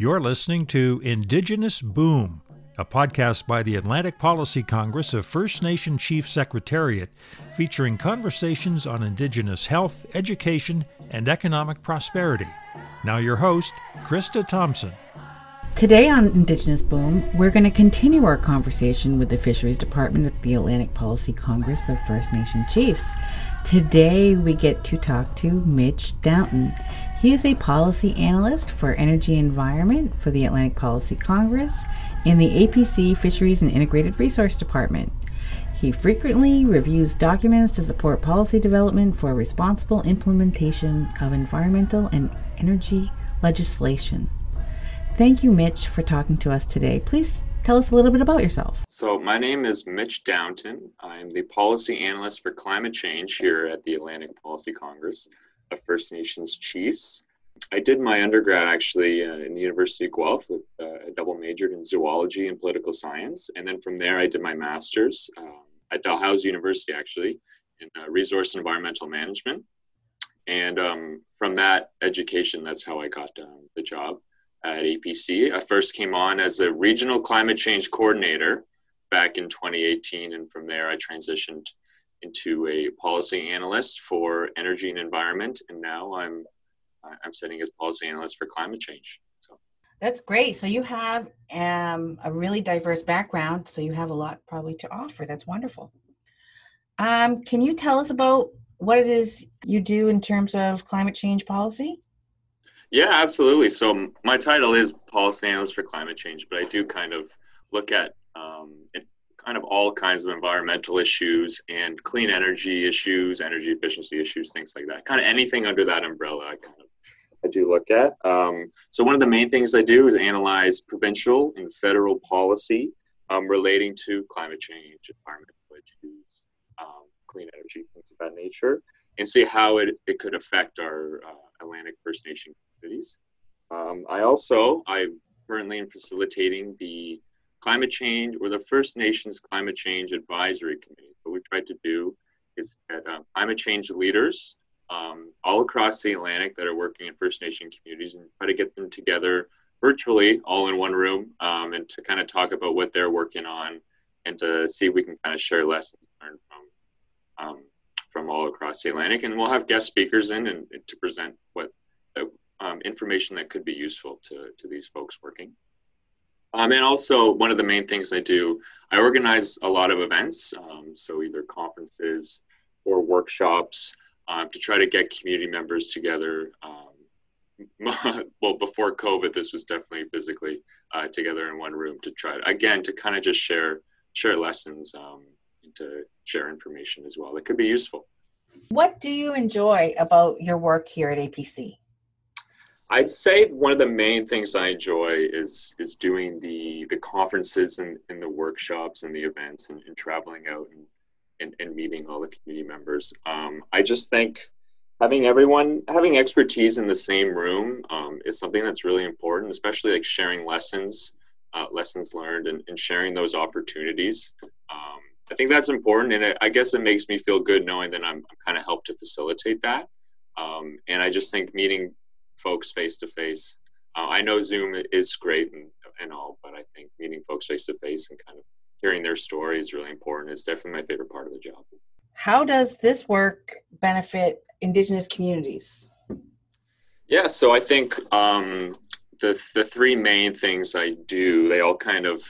You're listening to Indigenous Boom, a podcast by the Atlantic Policy Congress of First Nation Chief Secretariat, featuring conversations on Indigenous health, education, and economic prosperity. Now, your host, Krista Thompson. Today on Indigenous Boom, we're going to continue our conversation with the Fisheries Department at the Atlantic Policy Congress of First Nation Chiefs. Today, we get to talk to Mitch Downton. He is a policy analyst for energy environment for the Atlantic Policy Congress in the APC Fisheries and Integrated Resource Department. He frequently reviews documents to support policy development for responsible implementation of environmental and energy legislation. Thank you, Mitch, for talking to us today. Please tell us a little bit about yourself. So, my name is Mitch Downton. I'm the policy analyst for climate change here at the Atlantic Policy Congress of First Nations Chiefs. I did my undergrad actually uh, in the University of Guelph with uh, a double majored in zoology and political science. And then from there, I did my master's um, at Dalhousie University actually in uh, resource and environmental management. And um, from that education, that's how I got um, the job at APC. I first came on as a regional climate change coordinator back in 2018. And from there, I transitioned into a policy analyst for energy and environment, and now I'm I'm sitting as policy analyst for climate change. So that's great. So you have um, a really diverse background, so you have a lot probably to offer. That's wonderful. Um, can you tell us about what it is you do in terms of climate change policy? Yeah, absolutely. So my title is policy analyst for climate change, but I do kind of look at um, kind of all kinds of environmental issues and clean energy issues, energy efficiency issues, things like that. Kind of anything under that umbrella, I kind of I do look at. Um, so one of the main things I do is analyze provincial and federal policy um, relating to climate change, environmental issues, um, clean energy, things of that nature, and see how it, it could affect our uh, Atlantic First Nation communities. Um, I also I'm currently facilitating the climate change or the First Nations Climate Change Advisory Committee. What we tried to do is get uh, climate change leaders um, all across the Atlantic that are working in First Nation communities and try to get them together virtually, all in one room, um, and to kind of talk about what they're working on and to see if we can kind of share lessons learned from um, from all across the Atlantic. And we'll have guest speakers in and, and to present what uh, um, information that could be useful to, to these folks working. Um, and also, one of the main things I do, I organize a lot of events, um, so either conferences or workshops um, to try to get community members together. Um, well, before COVID, this was definitely physically uh, together in one room to try again to kind of just share share lessons um, and to share information as well that could be useful. What do you enjoy about your work here at APC? I'd say one of the main things I enjoy is is doing the the conferences and, and the workshops and the events and, and traveling out and, and, and, meeting all the community members. Um, I just think having everyone having expertise in the same room um, is something that's really important, especially like sharing lessons, uh, lessons learned, and, and sharing those opportunities. Um, I think that's important, and it, I guess it makes me feel good knowing that I'm, I'm kind of helped to facilitate that. Um, and I just think meeting folks face to face. I know Zoom is great and, and all, but I think meeting folks face to face and kind of hearing their story is really important. It's definitely my favorite part of the job. How does this work benefit Indigenous communities? Yeah, so I think um, the the three main things I do, they all kind of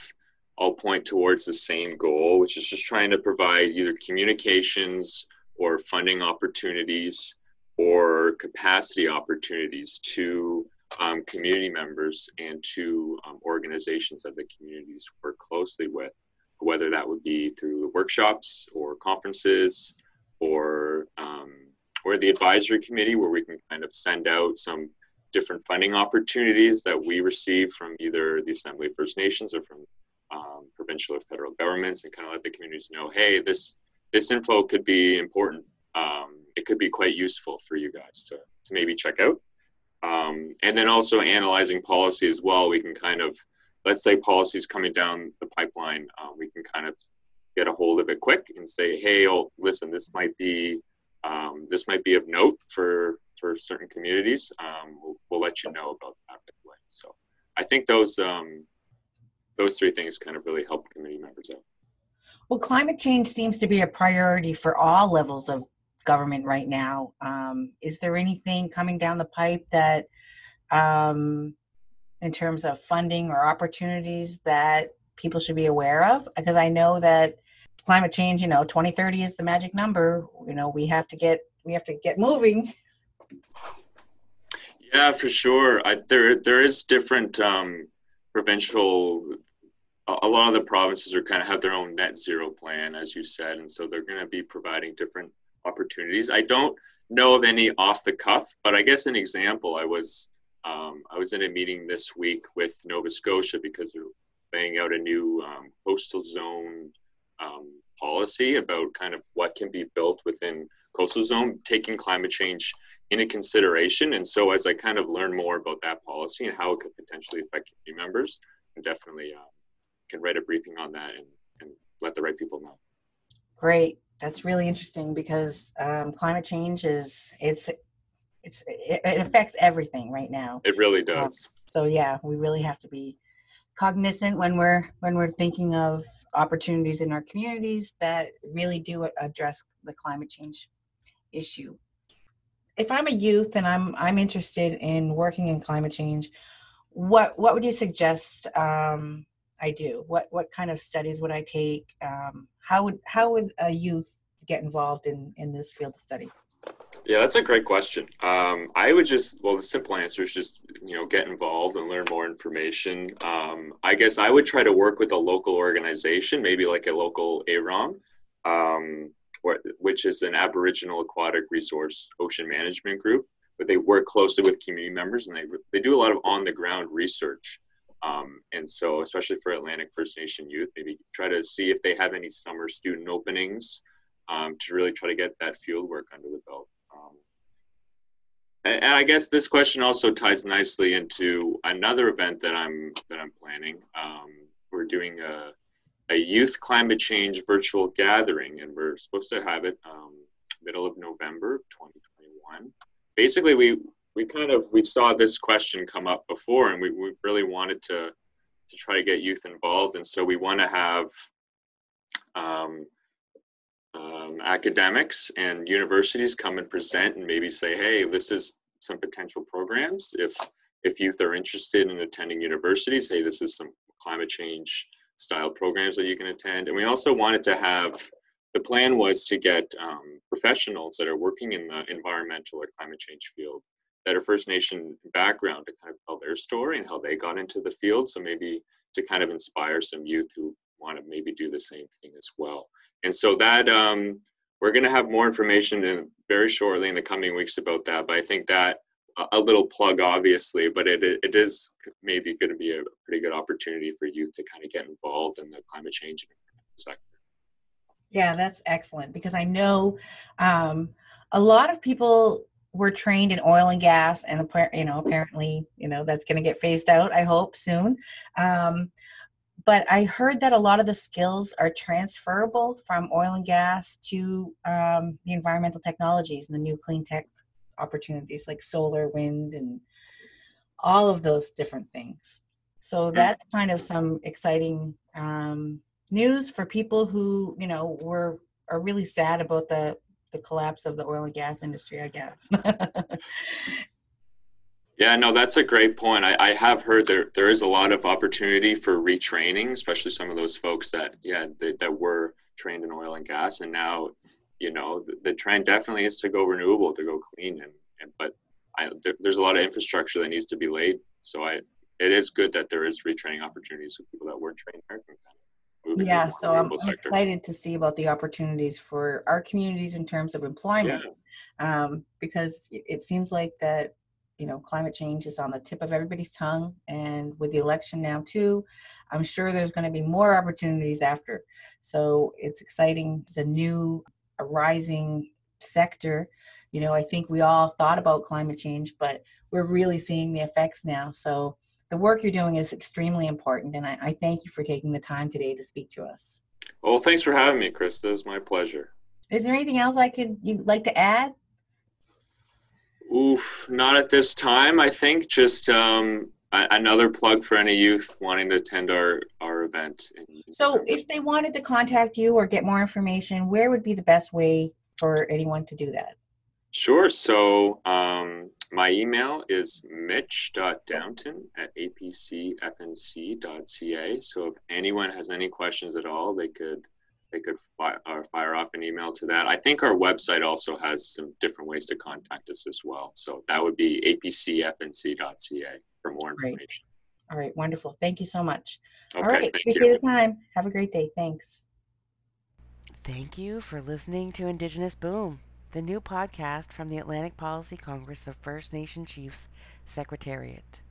all point towards the same goal, which is just trying to provide either communications or funding opportunities or capacity opportunities to um, community members and to um, organizations that the communities work closely with, whether that would be through workshops or conferences or um, or the advisory committee where we can kind of send out some different funding opportunities that we receive from either the Assembly of First Nations or from um, provincial or federal governments and kind of let the communities know, hey, this this info could be important um, it could be quite useful for you guys to, to maybe check out. Um, and then also analyzing policy as well. We can kind of, let's say policy is coming down the pipeline, um, we can kind of get a hold of it quick and say, hey, oh, listen, this might be um, this might be of note for for certain communities. Um, we'll, we'll, let you know about that. So I think those um, those three things kind of really help committee members out. Well, climate change seems to be a priority for all levels of government right now. Um, is there anything coming down the pipe that, um, in terms of funding or opportunities, that people should be aware of? Because I know that climate change, you know, 2030 is the magic number. You know, we have to get we have to get moving. Yeah, for sure. I, there there is different um, provincial. A lot of the provinces are kind of have their own net zero plan, as you said, and so they're going to be providing different opportunities. I don't know of any off the cuff, but I guess an example. I was um, I was in a meeting this week with Nova Scotia because they're laying out a new um, coastal zone um, policy about kind of what can be built within coastal zone, taking climate change into consideration. And so, as I kind of learn more about that policy and how it could potentially affect community members, I definitely uh, can write a briefing on that and, and let the right people know. Great, that's really interesting because um, climate change is it's it's it, it, affects everything right now. It really um, does. Um, so yeah, we really have to be cognizant when we're when we're thinking of opportunities in our communities that really do address the climate change issue. If I'm a youth and I'm I'm interested in working in climate change, what what would you suggest um, I do? What what kind of studies would I take? Um, how would how would a youth get involved in in this field of study? Yeah, that's a great question. Um, I would just, well, the simple answer is just, you know, get involved and learn more information. Um, I guess I would try to work with a local organization, maybe like a local AROM, um, which is an Aboriginal Aquatic Resource Ocean Management Group. But they work closely with community members and they, they do a lot of on the ground research. Um, and so, especially for Atlantic First Nation youth, maybe try to see if they have any summer student openings um, to really try to get that field work under the belt. Um, and, and, I guess this question also ties nicely into another event that I'm that I'm planning. Um, we're doing a, a youth climate change virtual gathering, and we're supposed to have it um, middle of November 2021. Basically, we we kind of we saw this question come up before, and we, we really wanted to to try to get youth involved, and so we want to have um, um, academics and universities come and present and maybe say, hey, this is some potential programs. If if youth are interested in attending universities, hey, this is some climate change style programs that you can attend. And we also wanted to have the plan was to get um, professionals that are working in the environmental or climate change field that are First Nation background to kind of tell their story and how they got into the field. So maybe to kind of inspire some youth who want to maybe do the same thing as well. And so that um, we're going to have more information in very shortly in the coming weeks about that. But I think that a little plug, obviously, but it it is maybe going to be a pretty good opportunity for youth to kind of get involved in the climate change sector. Yeah, that's excellent because I know um, a lot of people were trained in oil and gas, and you know, apparently, you know, that's going to get phased out. I hope soon. Um, but I heard that a lot of the skills are transferable from oil and gas to um, the environmental technologies and the new clean tech opportunities like solar, wind, and all of those different things. So that's kind of some exciting um, news for people who you know were are really sad about the the collapse of the oil and gas industry. I guess. Yeah, no, that's a great point. I, I have heard there there is a lot of opportunity for retraining, especially some of those folks that yeah they, that were trained in oil and gas, and now you know the, the trend definitely is to go renewable, to go clean, and, and but I, there, there's a lot of infrastructure that needs to be laid. So I it is good that there is retraining opportunities for people that weren't trained there. Yeah, so I'm, I'm, excited to see about the opportunities for our communities in terms of employment, yeah. um, because it seems like that you know climate change is on the tip of everybody's tongue and with the election now too i'm sure there's going to be more opportunities after. So it's exciting it's a new a rising sector. You know i think we all thought about climate change but we're really seeing the effects now so the work you're doing is extremely important and i, I thank you for taking the time today to speak to us well thanks for having me chris it was my pleasure is there anything else i could you'd like to add Oof, not at this time. I think just um, another plug for any youth wanting to attend our our event. So, if they wanted to contact you or get more information, where would be the best way for anyone to do that? Sure. So um, my email is mitch.downton at apcfnc.ca. So if anyone has any questions at all, they could they could fi- uh, fire off an email to that. I think our website also has some different ways to contact us as well. So that would be apcfnc.ca for more information. All right, wonderful. Thank you so much. Okay, All right, appreciate you. the time. Have a great day. Thanks. Thank you for listening to Indigenous Boom, the new podcast from the Atlantic Policy Congress of First Nation Chiefs Secretariat.